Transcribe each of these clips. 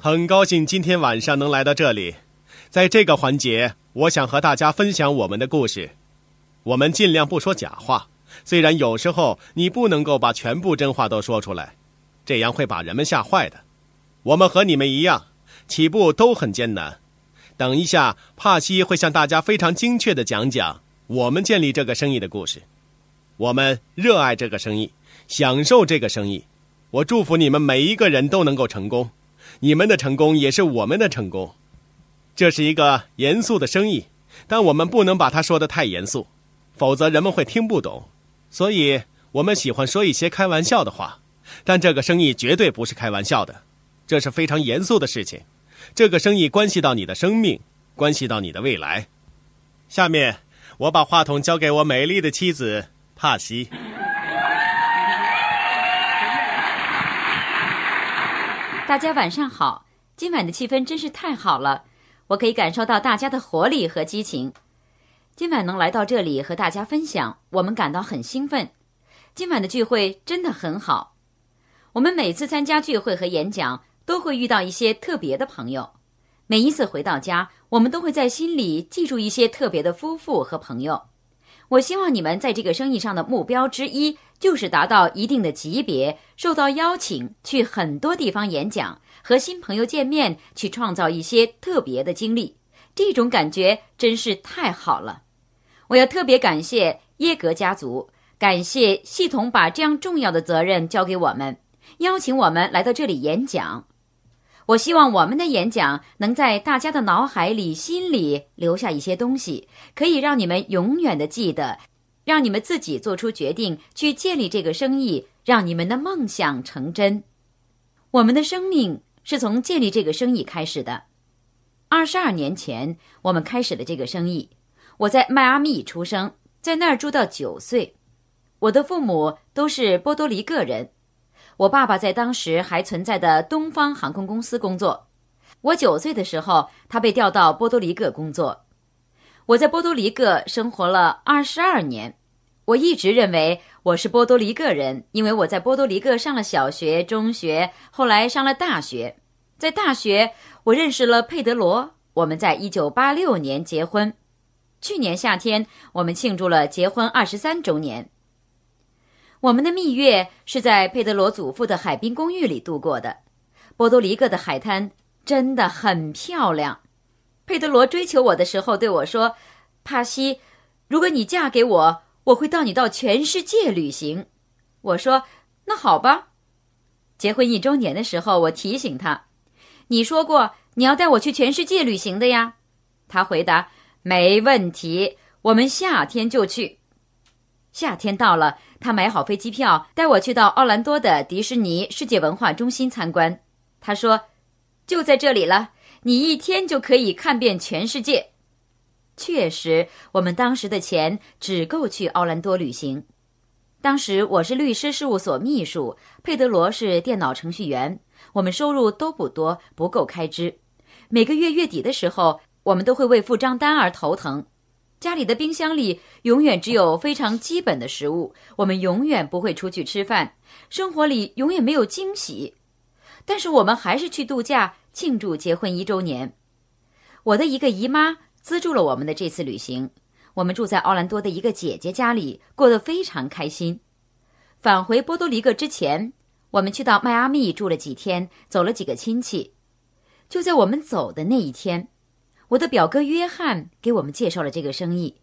很高兴今天晚上能来到这里。在这个环节，我想和大家分享我们的故事。我们尽量不说假话，虽然有时候你不能够把全部真话都说出来，这样会把人们吓坏的。我们和你们一样，起步都很艰难。等一下，帕西会向大家非常精确的讲讲我们建立这个生意的故事。我们热爱这个生意，享受这个生意。我祝福你们每一个人都能够成功，你们的成功也是我们的成功。这是一个严肃的生意，但我们不能把它说得太严肃，否则人们会听不懂。所以，我们喜欢说一些开玩笑的话，但这个生意绝对不是开玩笑的。这是非常严肃的事情，这个生意关系到你的生命，关系到你的未来。下面，我把话筒交给我美丽的妻子帕西。大家晚上好，今晚的气氛真是太好了，我可以感受到大家的活力和激情。今晚能来到这里和大家分享，我们感到很兴奋。今晚的聚会真的很好，我们每次参加聚会和演讲。都会遇到一些特别的朋友，每一次回到家，我们都会在心里记住一些特别的夫妇和朋友。我希望你们在这个生意上的目标之一，就是达到一定的级别，受到邀请去很多地方演讲，和新朋友见面，去创造一些特别的经历。这种感觉真是太好了！我要特别感谢耶格家族，感谢系统把这样重要的责任交给我们，邀请我们来到这里演讲。我希望我们的演讲能在大家的脑海里、心里留下一些东西，可以让你们永远的记得，让你们自己做出决定，去建立这个生意，让你们的梦想成真。我们的生命是从建立这个生意开始的。二十二年前，我们开始了这个生意。我在迈阿密出生，在那儿住到九岁。我的父母都是波多黎各人。我爸爸在当时还存在的东方航空公司工作。我九岁的时候，他被调到波多黎各工作。我在波多黎各生活了二十二年。我一直认为我是波多黎各人，因为我在波多黎各上了小学、中学，后来上了大学。在大学，我认识了佩德罗。我们在一九八六年结婚。去年夏天，我们庆祝了结婚二十三周年。我们的蜜月是在佩德罗祖父的海滨公寓里度过的。波多黎各的海滩真的很漂亮。佩德罗追求我的时候对我说：“帕西，如果你嫁给我，我会带你到全世界旅行。”我说：“那好吧。”结婚一周年的时候，我提醒他：“你说过你要带我去全世界旅行的呀。”他回答：“没问题，我们夏天就去。”夏天到了。他买好飞机票，带我去到奥兰多的迪士尼世界文化中心参观。他说：“就在这里了，你一天就可以看遍全世界。”确实，我们当时的钱只够去奥兰多旅行。当时我是律师事务所秘书，佩德罗是电脑程序员，我们收入都不多，不够开支。每个月月底的时候，我们都会为付账单而头疼。家里的冰箱里永远只有非常基本的食物，我们永远不会出去吃饭，生活里永远没有惊喜。但是我们还是去度假，庆祝结婚一周年。我的一个姨妈资助了我们的这次旅行，我们住在奥兰多的一个姐姐家里，过得非常开心。返回波多黎各之前，我们去到迈阿密住了几天，走了几个亲戚。就在我们走的那一天。我的表哥约翰给我们介绍了这个生意。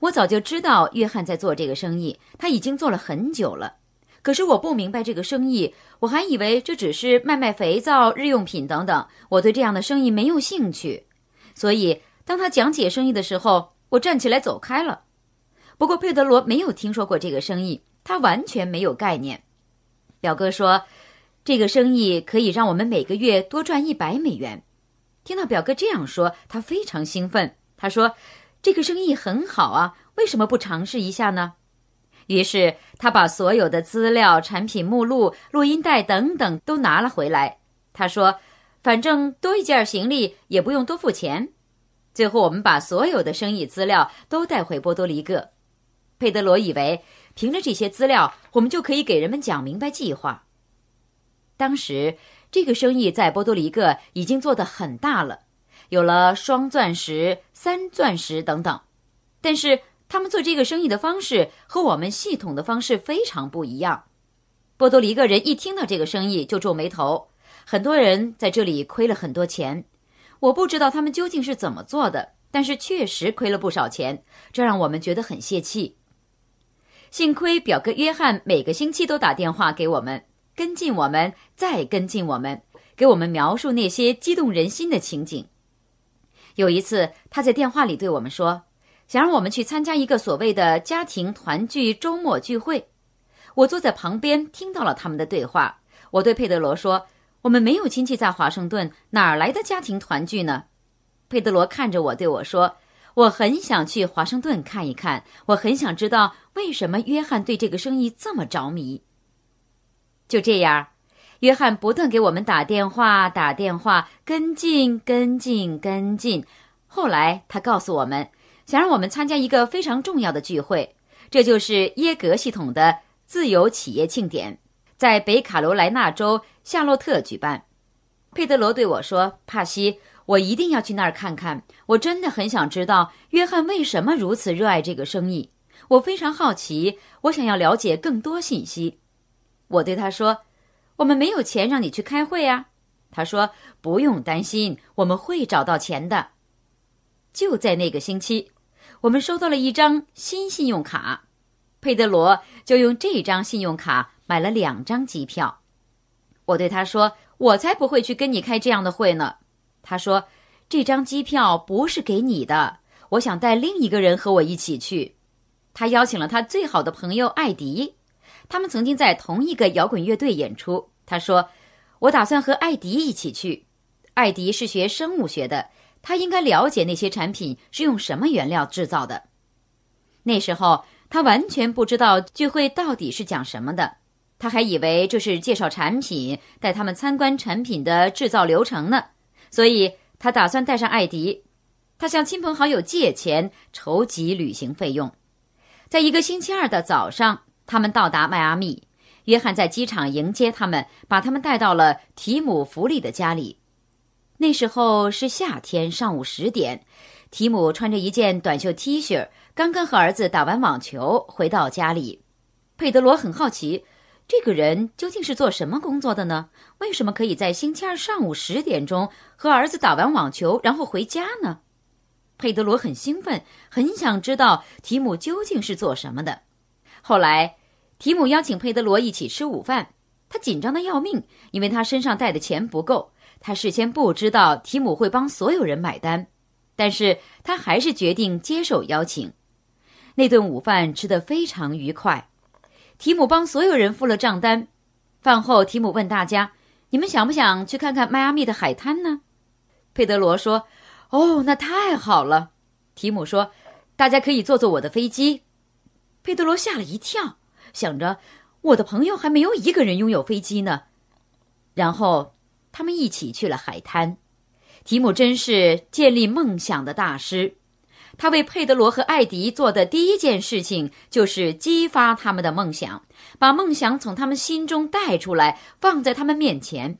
我早就知道约翰在做这个生意，他已经做了很久了。可是我不明白这个生意，我还以为这只是卖卖肥皂、日用品等等。我对这样的生意没有兴趣，所以当他讲解生意的时候，我站起来走开了。不过佩德罗没有听说过这个生意，他完全没有概念。表哥说，这个生意可以让我们每个月多赚一百美元。听到表哥这样说，他非常兴奋。他说：“这个生意很好啊，为什么不尝试一下呢？”于是他把所有的资料、产品目录、录音带等等都拿了回来。他说：“反正多一件行李也不用多付钱。”最后，我们把所有的生意资料都带回波多黎各。佩德罗以为凭着这些资料，我们就可以给人们讲明白计划。当时这个生意在波多黎各已经做得很大了，有了双钻石、三钻石等等。但是他们做这个生意的方式和我们系统的方式非常不一样。波多黎各人一听到这个生意就皱眉头，很多人在这里亏了很多钱。我不知道他们究竟是怎么做的，但是确实亏了不少钱，这让我们觉得很泄气。幸亏表哥约翰每个星期都打电话给我们，跟进我们，再跟进我们，给我们描述那些激动人心的情景。有一次，他在电话里对我们说，想让我们去参加一个所谓的家庭团聚周末聚会。我坐在旁边听到了他们的对话。我对佩德罗说：“我们没有亲戚在华盛顿，哪儿来的家庭团聚呢？”佩德罗看着我对我说。我很想去华盛顿看一看，我很想知道为什么约翰对这个生意这么着迷。就这样，约翰不断给我们打电话，打电话，跟进，跟进，跟进。后来他告诉我们，想让我们参加一个非常重要的聚会，这就是耶格系统的自由企业庆典，在北卡罗来纳州夏洛特举办。佩德罗对我说：“帕西。”我一定要去那儿看看。我真的很想知道约翰为什么如此热爱这个生意。我非常好奇，我想要了解更多信息。我对他说：“我们没有钱让你去开会啊。”他说：“不用担心，我们会找到钱的。”就在那个星期，我们收到了一张新信用卡，佩德罗就用这张信用卡买了两张机票。我对他说：“我才不会去跟你开这样的会呢。”他说：“这张机票不是给你的，我想带另一个人和我一起去。”他邀请了他最好的朋友艾迪，他们曾经在同一个摇滚乐队演出。他说：“我打算和艾迪一起去。”艾迪是学生物学的，他应该了解那些产品是用什么原料制造的。那时候他完全不知道聚会到底是讲什么的，他还以为这是介绍产品、带他们参观产品的制造流程呢。所以他打算带上艾迪，他向亲朋好友借钱筹集旅行费用。在一个星期二的早上，他们到达迈阿密。约翰在机场迎接他们，把他们带到了提姆·弗利的家里。那时候是夏天，上午十点。提姆穿着一件短袖 T 恤，刚刚和儿子打完网球回到家里。佩德罗很好奇。这个人究竟是做什么工作的呢？为什么可以在星期二上午十点钟和儿子打完网球，然后回家呢？佩德罗很兴奋，很想知道提姆究竟是做什么的。后来，提姆邀请佩德罗一起吃午饭，他紧张的要命，因为他身上带的钱不够。他事先不知道提姆会帮所有人买单，但是他还是决定接受邀请。那顿午饭吃得非常愉快。提姆帮所有人付了账单。饭后，提姆问大家：“你们想不想去看看迈阿密的海滩呢？”佩德罗说：“哦，那太好了。”提姆说：“大家可以坐坐我的飞机。”佩德罗吓了一跳，想着：“我的朋友还没有一个人拥有飞机呢。”然后，他们一起去了海滩。提姆真是建立梦想的大师。他为佩德罗和艾迪做的第一件事情，就是激发他们的梦想，把梦想从他们心中带出来，放在他们面前。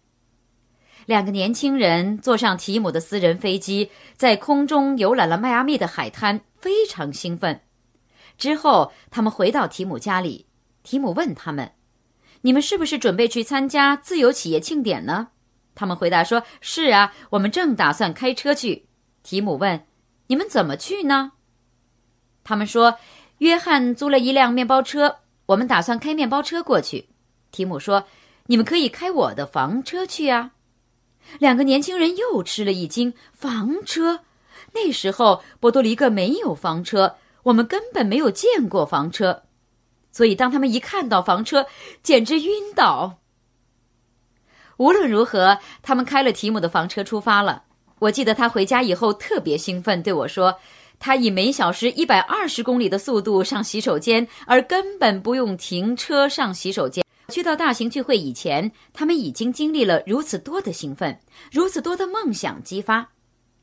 两个年轻人坐上提姆的私人飞机，在空中游览了迈阿密的海滩，非常兴奋。之后，他们回到提姆家里，提姆问他们：“你们是不是准备去参加自由企业庆典呢？”他们回答说：“是啊，我们正打算开车去。”提姆问。你们怎么去呢？他们说，约翰租了一辆面包车，我们打算开面包车过去。提姆说：“你们可以开我的房车去啊。”两个年轻人又吃了一惊：“房车？那时候波多黎各没有房车，我们根本没有见过房车。所以当他们一看到房车，简直晕倒。无论如何，他们开了提姆的房车出发了。我记得他回家以后特别兴奋，对我说：“他以每小时一百二十公里的速度上洗手间，而根本不用停车上洗手间。”去到大型聚会以前，他们已经经历了如此多的兴奋，如此多的梦想激发。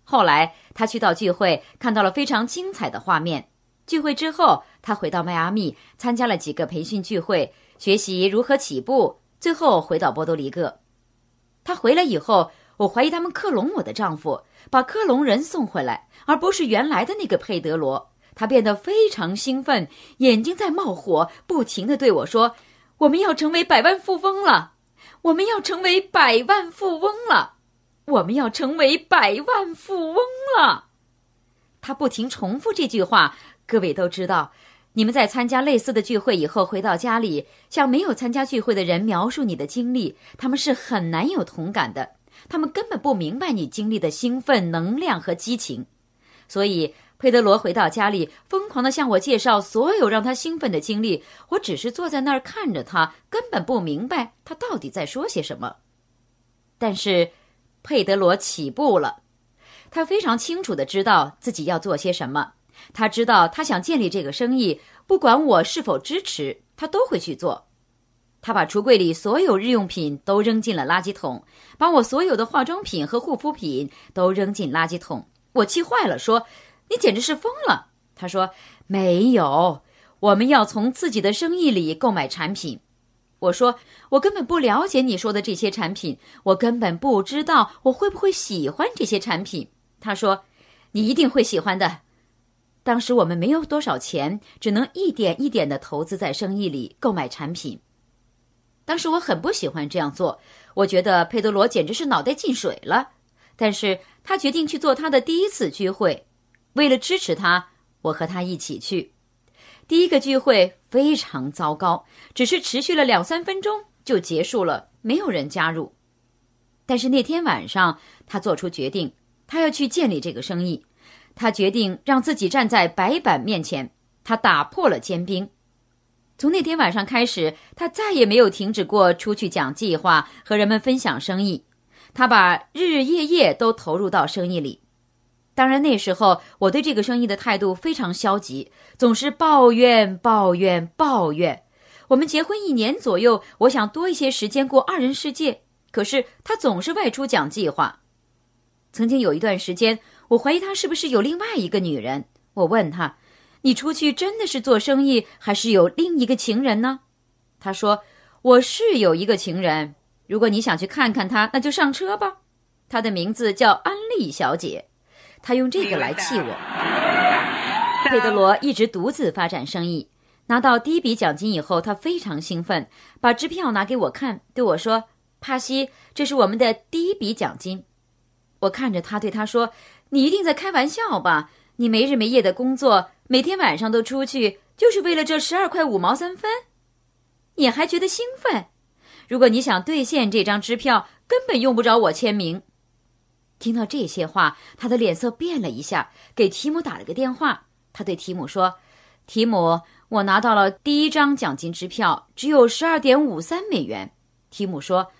后来他去到聚会，看到了非常精彩的画面。聚会之后，他回到迈阿密，参加了几个培训聚会，学习如何起步，最后回到波多黎各。他回来以后，我怀疑他们克隆我的丈夫，把克隆人送回来，而不是原来的那个佩德罗。他变得非常兴奋，眼睛在冒火，不停的对我说：“我们要成为百万富翁了，我们要成为百万富翁了，我们要成为百万富翁了。”他不停重复这句话。各位都知道，你们在参加类似的聚会以后，回到家里向没有参加聚会的人描述你的经历，他们是很难有同感的，他们根本不明白你经历的兴奋、能量和激情，所以。佩德罗回到家里，疯狂地向我介绍所有让他兴奋的经历。我只是坐在那儿看着他，根本不明白他到底在说些什么。但是，佩德罗起步了。他非常清楚地知道自己要做些什么。他知道他想建立这个生意，不管我是否支持，他都会去做。他把橱柜里所有日用品都扔进了垃圾桶，把我所有的化妆品和护肤品都扔进垃圾桶。我气坏了，说。你简直是疯了！他说：“没有，我们要从自己的生意里购买产品。”我说：“我根本不了解你说的这些产品，我根本不知道我会不会喜欢这些产品。”他说：“你一定会喜欢的。”当时我们没有多少钱，只能一点一点的投资在生意里购买产品。当时我很不喜欢这样做，我觉得佩德罗简直是脑袋进水了。但是他决定去做他的第一次聚会。为了支持他，我和他一起去。第一个聚会非常糟糕，只是持续了两三分钟就结束了，没有人加入。但是那天晚上，他做出决定，他要去建立这个生意。他决定让自己站在白板面前，他打破了坚冰。从那天晚上开始，他再也没有停止过出去讲计划，和人们分享生意。他把日日夜夜都投入到生意里。当然，那时候我对这个生意的态度非常消极，总是抱怨、抱怨、抱怨。我们结婚一年左右，我想多一些时间过二人世界，可是他总是外出讲计划。曾经有一段时间，我怀疑他是不是有另外一个女人。我问他：“你出去真的是做生意，还是有另一个情人呢？”他说：“我是有一个情人，如果你想去看看他，那就上车吧。他的名字叫安利小姐。”他用这个来气我。佩德罗一直独自发展生意，拿到第一笔奖金以后，他非常兴奋，把支票拿给我看，对我说：“帕西，这是我们的第一笔奖金。”我看着他，对他说：“你一定在开玩笑吧？你没日没夜的工作，每天晚上都出去，就是为了这十二块五毛三分？你还觉得兴奋？如果你想兑现这张支票，根本用不着我签名。”听到这些话，他的脸色变了一下，给提姆打了个电话。他对提姆说：“提姆，我拿到了第一张奖金支票，只有十二点五三美元。”提姆说：“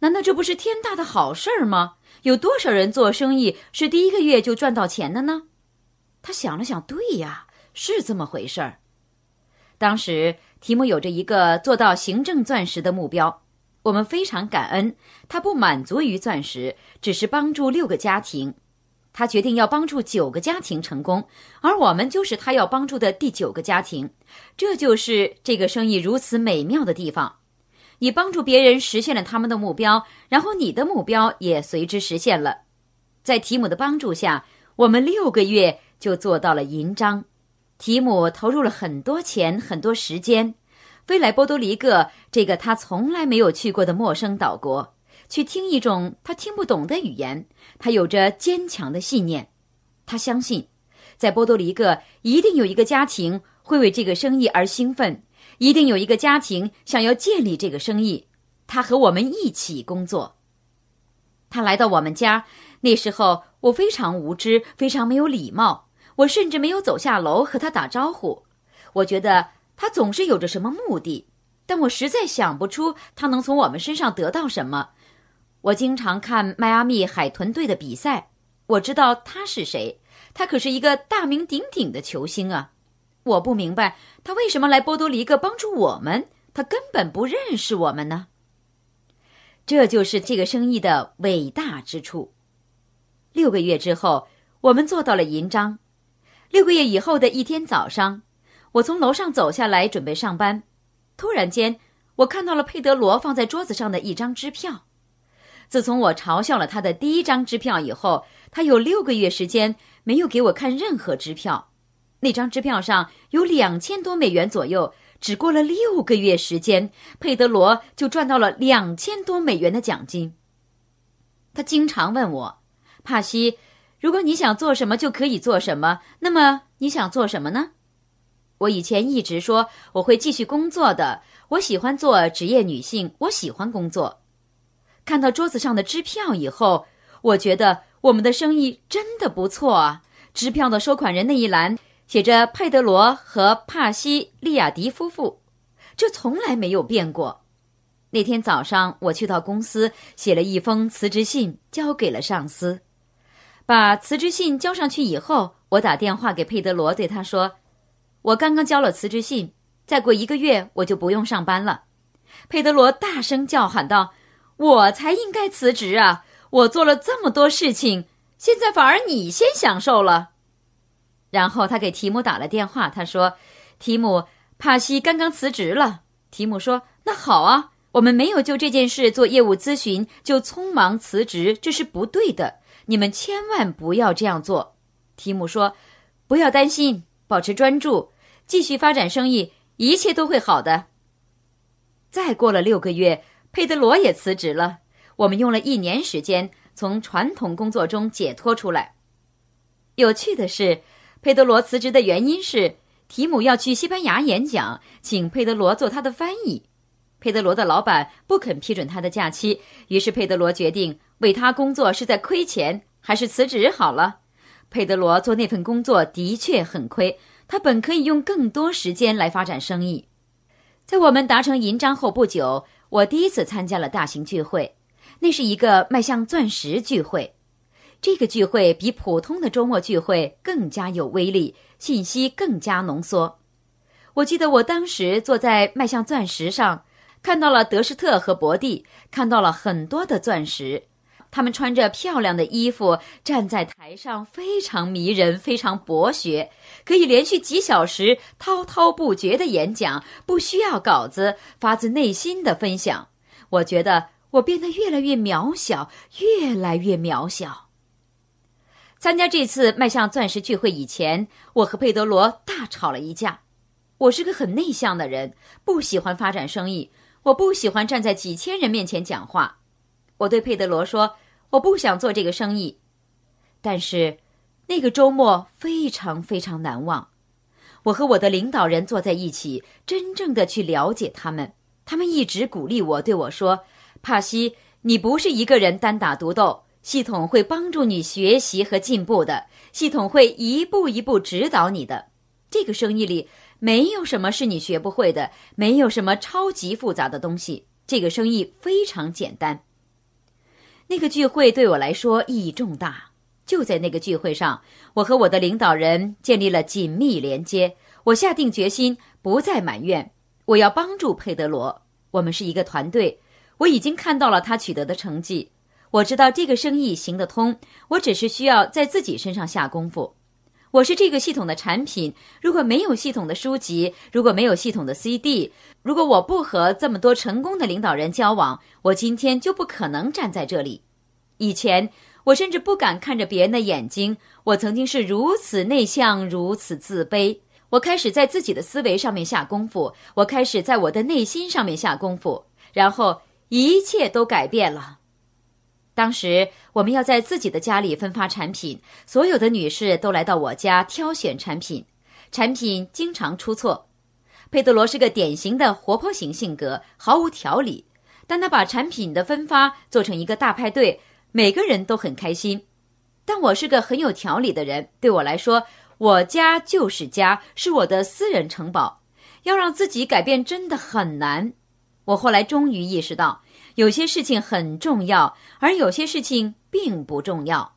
难道这不是天大的好事儿吗？有多少人做生意是第一个月就赚到钱的呢？”他想了想，对呀，是这么回事儿。当时提姆有着一个做到行政钻石的目标。我们非常感恩，他不满足于钻石，只是帮助六个家庭。他决定要帮助九个家庭成功，而我们就是他要帮助的第九个家庭。这就是这个生意如此美妙的地方。你帮助别人实现了他们的目标，然后你的目标也随之实现了。在提姆的帮助下，我们六个月就做到了银章。提姆投入了很多钱，很多时间。飞来波多黎各这个他从来没有去过的陌生岛国，去听一种他听不懂的语言。他有着坚强的信念，他相信，在波多黎各一定有一个家庭会为这个生意而兴奋，一定有一个家庭想要建立这个生意。他和我们一起工作。他来到我们家，那时候我非常无知，非常没有礼貌，我甚至没有走下楼和他打招呼。我觉得。他总是有着什么目的，但我实在想不出他能从我们身上得到什么。我经常看迈阿密海豚队的比赛，我知道他是谁，他可是一个大名鼎鼎的球星啊！我不明白他为什么来波多黎各帮助我们，他根本不认识我们呢。这就是这个生意的伟大之处。六个月之后，我们做到了银章。六个月以后的一天早上。我从楼上走下来，准备上班。突然间，我看到了佩德罗放在桌子上的一张支票。自从我嘲笑了他的第一张支票以后，他有六个月时间没有给我看任何支票。那张支票上有两千多美元左右，只过了六个月时间，佩德罗就赚到了两千多美元的奖金。他经常问我：“帕西，如果你想做什么就可以做什么，那么你想做什么呢？”我以前一直说我会继续工作的。我喜欢做职业女性，我喜欢工作。看到桌子上的支票以后，我觉得我们的生意真的不错啊！支票的收款人那一栏写着佩德罗和帕西利亚迪夫妇，这从来没有变过。那天早上，我去到公司，写了一封辞职信，交给了上司。把辞职信交上去以后，我打电话给佩德罗，对他说：“我刚刚交了辞职信，再过一个月我就不用上班了。”佩德罗大声叫喊道。我才应该辞职啊！我做了这么多事情，现在反而你先享受了。然后他给提姆打了电话，他说：“提姆，帕西刚刚辞职了。”提姆说：“那好啊，我们没有就这件事做业务咨询就匆忙辞职，这是不对的。你们千万不要这样做。”提姆说：“不要担心，保持专注，继续发展生意，一切都会好的。”再过了六个月。佩德罗也辞职了。我们用了一年时间从传统工作中解脱出来。有趣的是，佩德罗辞职的原因是提姆要去西班牙演讲，请佩德罗做他的翻译。佩德罗的老板不肯批准他的假期，于是佩德罗决定为他工作是在亏钱，还是辞职好了。佩德罗做那份工作的确很亏，他本可以用更多时间来发展生意。在我们达成银章后不久。我第一次参加了大型聚会，那是一个迈向钻石聚会。这个聚会比普通的周末聚会更加有威力，信息更加浓缩。我记得我当时坐在迈向钻石上，看到了德施特和伯蒂，看到了很多的钻石。他们穿着漂亮的衣服，站在台上，非常迷人，非常博学，可以连续几小时滔滔不绝的演讲，不需要稿子，发自内心的分享。我觉得我变得越来越渺小，越来越渺小。参加这次迈向钻石聚会以前，我和佩德罗大吵了一架。我是个很内向的人，不喜欢发展生意，我不喜欢站在几千人面前讲话。我对佩德罗说：“我不想做这个生意。”但是，那个周末非常非常难忘。我和我的领导人坐在一起，真正的去了解他们。他们一直鼓励我，对我说：“帕西，你不是一个人单打独斗，系统会帮助你学习和进步的，系统会一步一步指导你的。这个生意里没有什么是你学不会的，没有什么超级复杂的东西。这个生意非常简单。”那个聚会对我来说意义重大。就在那个聚会上，我和我的领导人建立了紧密连接。我下定决心不再埋怨，我要帮助佩德罗。我们是一个团队。我已经看到了他取得的成绩。我知道这个生意行得通。我只是需要在自己身上下功夫。我是这个系统的产品。如果没有系统的书籍，如果没有系统的 CD，如果我不和这么多成功的领导人交往，我今天就不可能站在这里。以前我甚至不敢看着别人的眼睛。我曾经是如此内向，如此自卑。我开始在自己的思维上面下功夫，我开始在我的内心上面下功夫，然后一切都改变了。当时我们要在自己的家里分发产品，所有的女士都来到我家挑选产品，产品经常出错。佩德罗是个典型的活泼型性格，毫无条理，但他把产品的分发做成一个大派对，每个人都很开心。但我是个很有条理的人，对我来说，我家就是家，是我的私人城堡，要让自己改变真的很难。我后来终于意识到。有些事情很重要，而有些事情并不重要。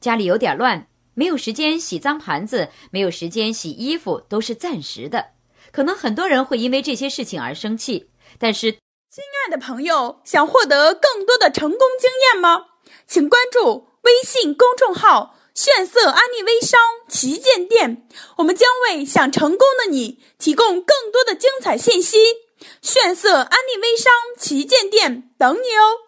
家里有点乱，没有时间洗脏盘子，没有时间洗衣服，都是暂时的。可能很多人会因为这些事情而生气，但是，亲爱的朋友，想获得更多的成功经验吗？请关注微信公众号“炫色安利微商旗舰店”，我们将为想成功的你提供更多的精彩信息。炫色安利微商旗舰店等你哦！